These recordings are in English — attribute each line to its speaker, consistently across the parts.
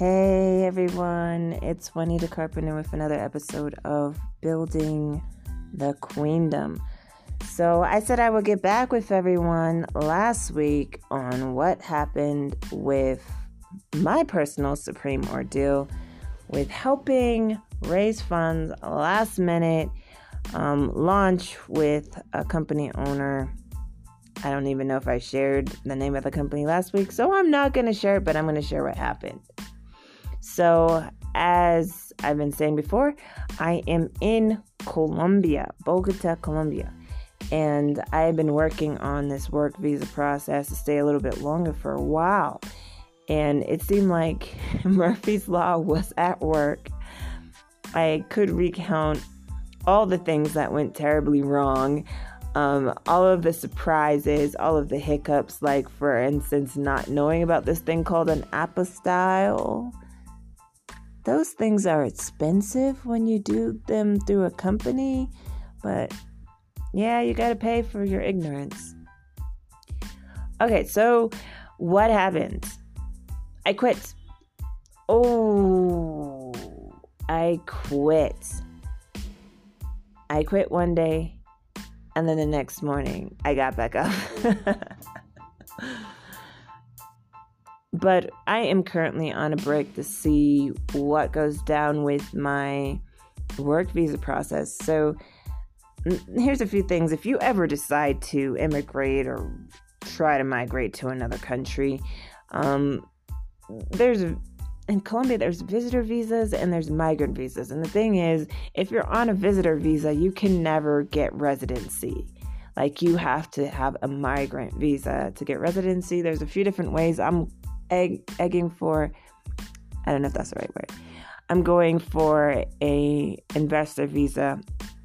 Speaker 1: Hey everyone, it's Juanita Carpenter with another episode of Building the Queendom. So, I said I would get back with everyone last week on what happened with my personal supreme ordeal with helping raise funds last minute um, launch with a company owner. I don't even know if I shared the name of the company last week, so I'm not going to share it, but I'm going to share what happened. So, as I've been saying before, I am in Colombia, Bogota, Colombia. And I've been working on this work visa process to stay a little bit longer for a while. And it seemed like Murphy's Law was at work. I could recount all the things that went terribly wrong, um, all of the surprises, all of the hiccups, like for instance, not knowing about this thing called an apostille those things are expensive when you do them through a company, but yeah, you got to pay for your ignorance. Okay, so what happened? I quit. Oh, I quit. I quit one day, and then the next morning, I got back up. but I am currently on a break to see what goes down with my work visa process. So here's a few things. If you ever decide to immigrate or try to migrate to another country, um, there's in Colombia there's visitor visas and there's migrant visas. And the thing is, if you're on a visitor visa, you can never get residency. Like you have to have a migrant visa to get residency. There's a few different ways. I'm egg, egging for I don't know if that's the right word. I'm going for a investor visa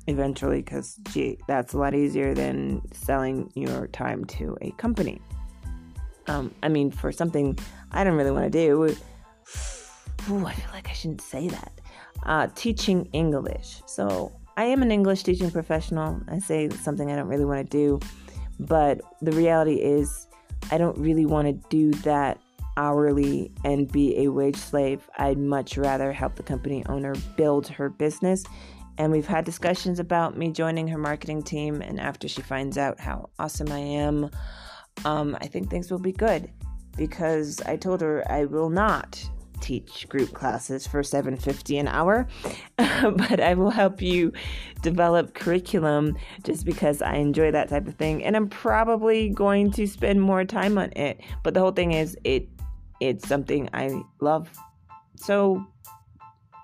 Speaker 1: eventually because gee, that's a lot easier than selling your time to a company. Um, I mean, for something I don't really want to do. Ooh, I feel like I shouldn't say that. Uh, teaching English. So I am an English teaching professional. I say something I don't really want to do, but the reality is I don't really want to do that hourly and be a wage slave. I'd much rather help the company owner build her business. And we've had discussions about me joining her marketing team. And after she finds out how awesome I am, um, I think things will be good because I told her I will not teach group classes for 750 an hour but i will help you develop curriculum just because i enjoy that type of thing and i'm probably going to spend more time on it but the whole thing is it it's something I love. So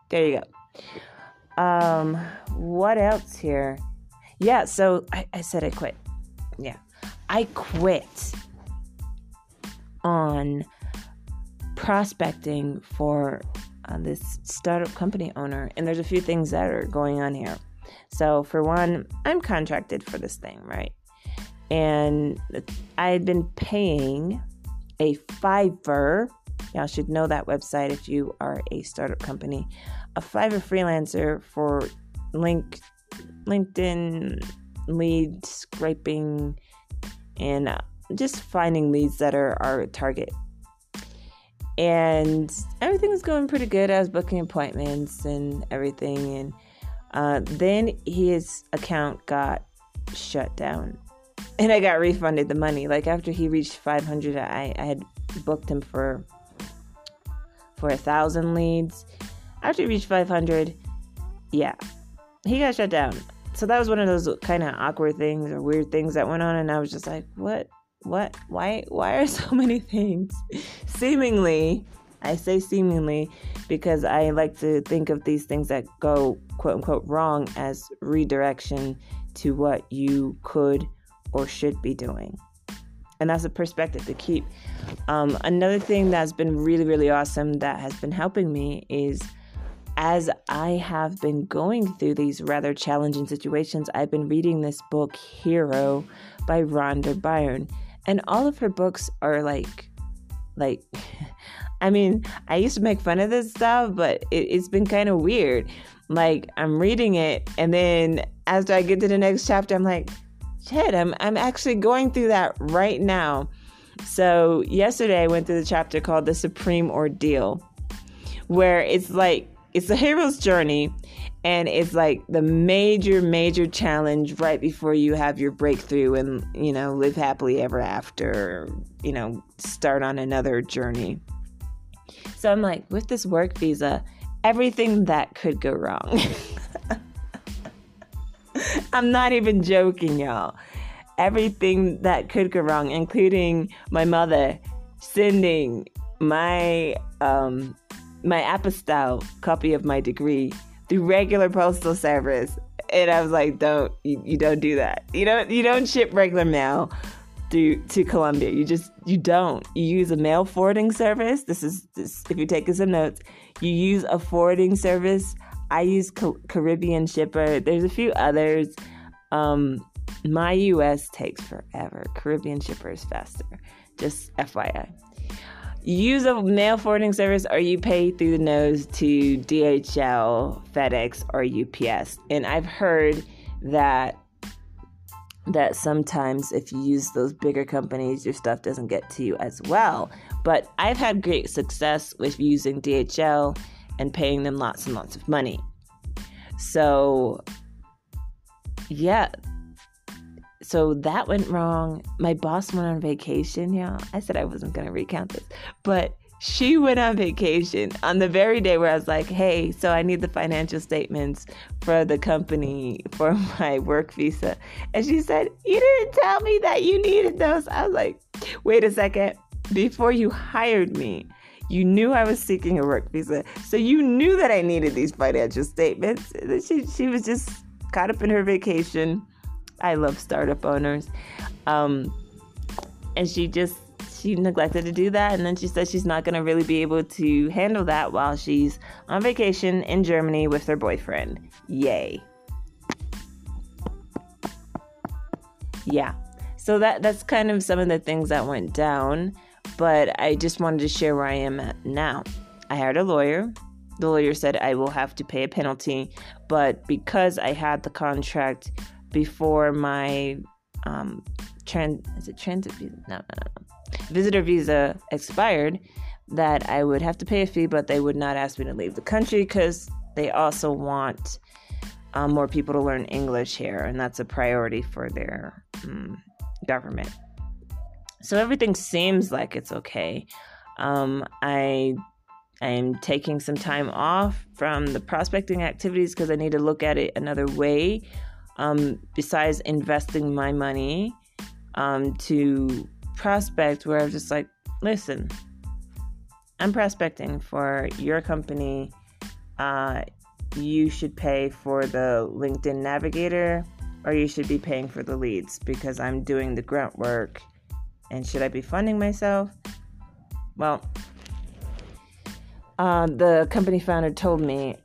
Speaker 1: there you go. Um, what else here? Yeah, so I, I said I quit. Yeah, I quit on prospecting for uh, this startup company owner, and there's a few things that are going on here. So, for one, I'm contracted for this thing, right? And I had been paying a Fiverr. Y'all should know that website if you are a startup company. A Fiverr freelancer for link, LinkedIn lead scraping and uh, just finding leads that are our target. And everything was going pretty good. I was booking appointments and everything. And uh, then his account got shut down and I got refunded the money. Like after he reached 500, I, I had booked him for for a thousand leads. After he reached 500, yeah, he got shut down. So that was one of those kind of awkward things or weird things that went on, and I was just like, what, what, why, why are so many things seemingly? I say seemingly because I like to think of these things that go quote unquote wrong as redirection to what you could or should be doing. And that's a perspective to keep. Um, another thing that's been really, really awesome that has been helping me is as I have been going through these rather challenging situations, I've been reading this book, Hero, by Rhonda Byrne. And all of her books are like, like, I mean, I used to make fun of this stuff, but it, it's been kind of weird. Like, I'm reading it, and then after I get to the next chapter, I'm like, shit, I'm, I'm actually going through that right now. So, yesterday I went through the chapter called The Supreme Ordeal. where it's like it's a hero's journey and it's like the major major challenge right before you have your breakthrough and you know live happily ever after you know start on another journey so i'm like with this work visa everything that could go wrong i'm not even joking y'all everything that could go wrong including my mother sending my um my apostille copy of my degree through regular postal service. And I was like, don't you, you don't do that. You don't you don't ship regular mail through to Colombia. You just you don't. You use a mail forwarding service. This is this, if you're taking some notes. You use a forwarding service. I use Caribbean Shipper. There's a few others. Um, MyUS takes forever. Caribbean Shipper is faster. Just FYI use a mail forwarding service or you pay through the nose to DHL, FedEx, or UPS. And I've heard that that sometimes if you use those bigger companies, your stuff doesn't get to you as well. But I've had great success with using DHL and paying them lots and lots of money. So, yeah, so that went wrong. My boss went on vacation, y'all. I said I wasn't going to recount this, but she went on vacation on the very day where I was like, hey, so I need the financial statements for the company for my work visa. And she said, You didn't tell me that you needed those. I was like, Wait a second. Before you hired me, you knew I was seeking a work visa. So you knew that I needed these financial statements. She, she was just caught up in her vacation I love startup owners. Um, and she just she neglected to do that and then she said she's not going to really be able to handle that while she's on vacation in Germany with her boyfriend. Yay. Yeah. So that that's kind of some of the things that went down, but I just wanted to share where I am at now. I hired a lawyer. The lawyer said I will have to pay a penalty, but because I had the contract before my um, trans is it transit visa? No, no, no, visitor visa expired. That I would have to pay a fee, but they would not ask me to leave the country because they also want um, more people to learn English here, and that's a priority for their um, government. So everything seems like it's okay. Um, I am taking some time off from the prospecting activities because I need to look at it another way um, besides investing my money um, to prospect, where I'm just like, listen, I'm prospecting for your company. Uh, you should pay for the LinkedIn Navigator, or you should be paying for the leads because I'm doing the grunt work. And should I be funding myself? Well, uh, the company founder told me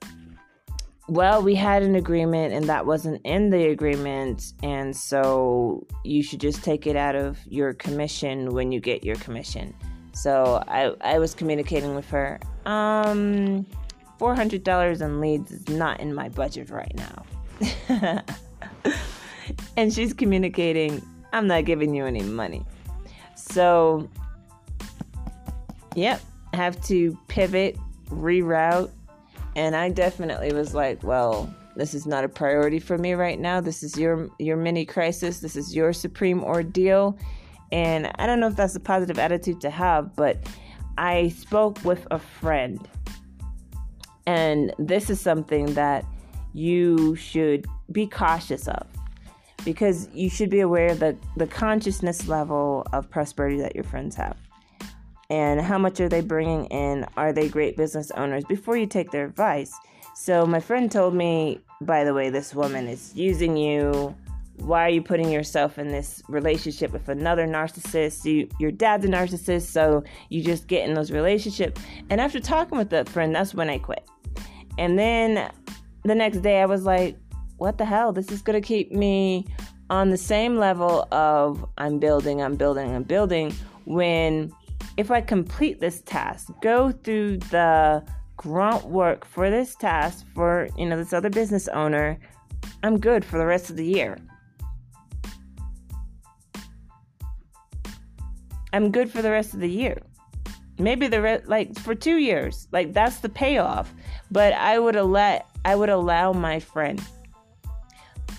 Speaker 1: well, we had an agreement and that wasn't in the agreement, and so you should just take it out of your commission when you get your commission. So I, I was communicating with her. Um, $400 in leads is not in my budget right now. and she's communicating, I'm not giving you any money. So, yep, have to pivot, reroute, and I definitely was like, well, this is not a priority for me right now. This is your your mini crisis. This is your supreme ordeal. And I don't know if that's a positive attitude to have, but I spoke with a friend. And this is something that you should be cautious of because you should be aware of the, the consciousness level of prosperity that your friends have and how much are they bringing in? Are they great business owners before you take their advice? So, my friend told me, by the way, this woman is using you. Why are you putting yourself in this relationship with another narcissist? You, your dad's a narcissist, so you just get in those relationships. And after talking with that friend, that's when I quit. And then the next day, I was like, what the hell? This is going to keep me on the same level of I'm building, I'm building, I'm building when if I complete this task, go through the grunt work for this task for, you know, this other business owner, I'm good for the rest of the year. I'm good for the rest of the year. maybe the re- like for two years like that's the payoff but i would let i would allow my friend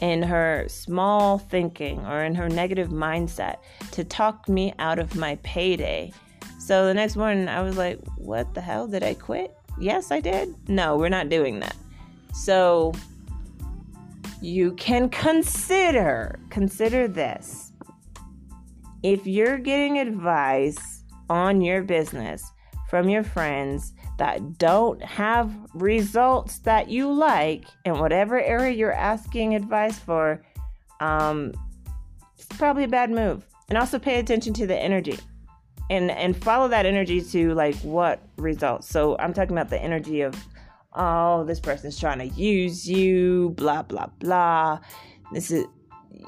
Speaker 1: in her small thinking or in her negative mindset to talk me out of my payday. So the next morning i was like what the hell? Did i quit? Yes i did. No we're not doing that. So you can consider consider this. If you're getting advice on your business from your friends that don't have results that you like in whatever area you're asking advice for, um, it's probably a bad move. And also pay attention to the energy and and follow that energy to like what results. So I'm talking about the energy of oh, this person's trying to use you, blah blah blah. This is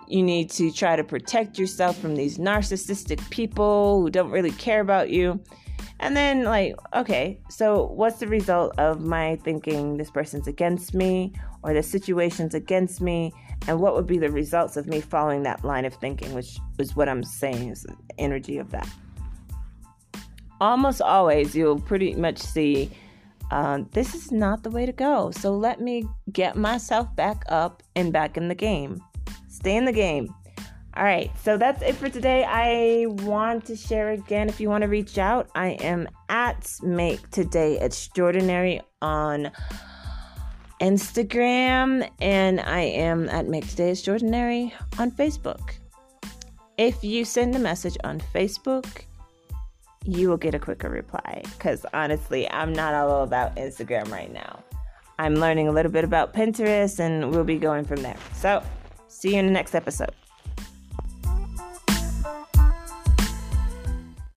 Speaker 1: you need to try to protect yourself from these narcissistic people who don't really care about you. And then, like, okay, so what's the result of my thinking this person's against me or the situation's against me? And what would be the results of me following that line of thinking, which is what I'm saying is the energy of that. Almost always, you'll pretty much see uh, this is not the way to go. So let me get myself back up and back in the game. Stay in the game. All right, so that's it for today. I want to share again if you want to reach out. I am at Make Today Extraordinary on Instagram, and I am at Make Today Extraordinary on Facebook. If you send a message on Facebook, you will get a quicker reply because honestly, I'm not all about Instagram right now. I'm learning a little bit about Pinterest, and we'll be going from there. So, see you in the next episode.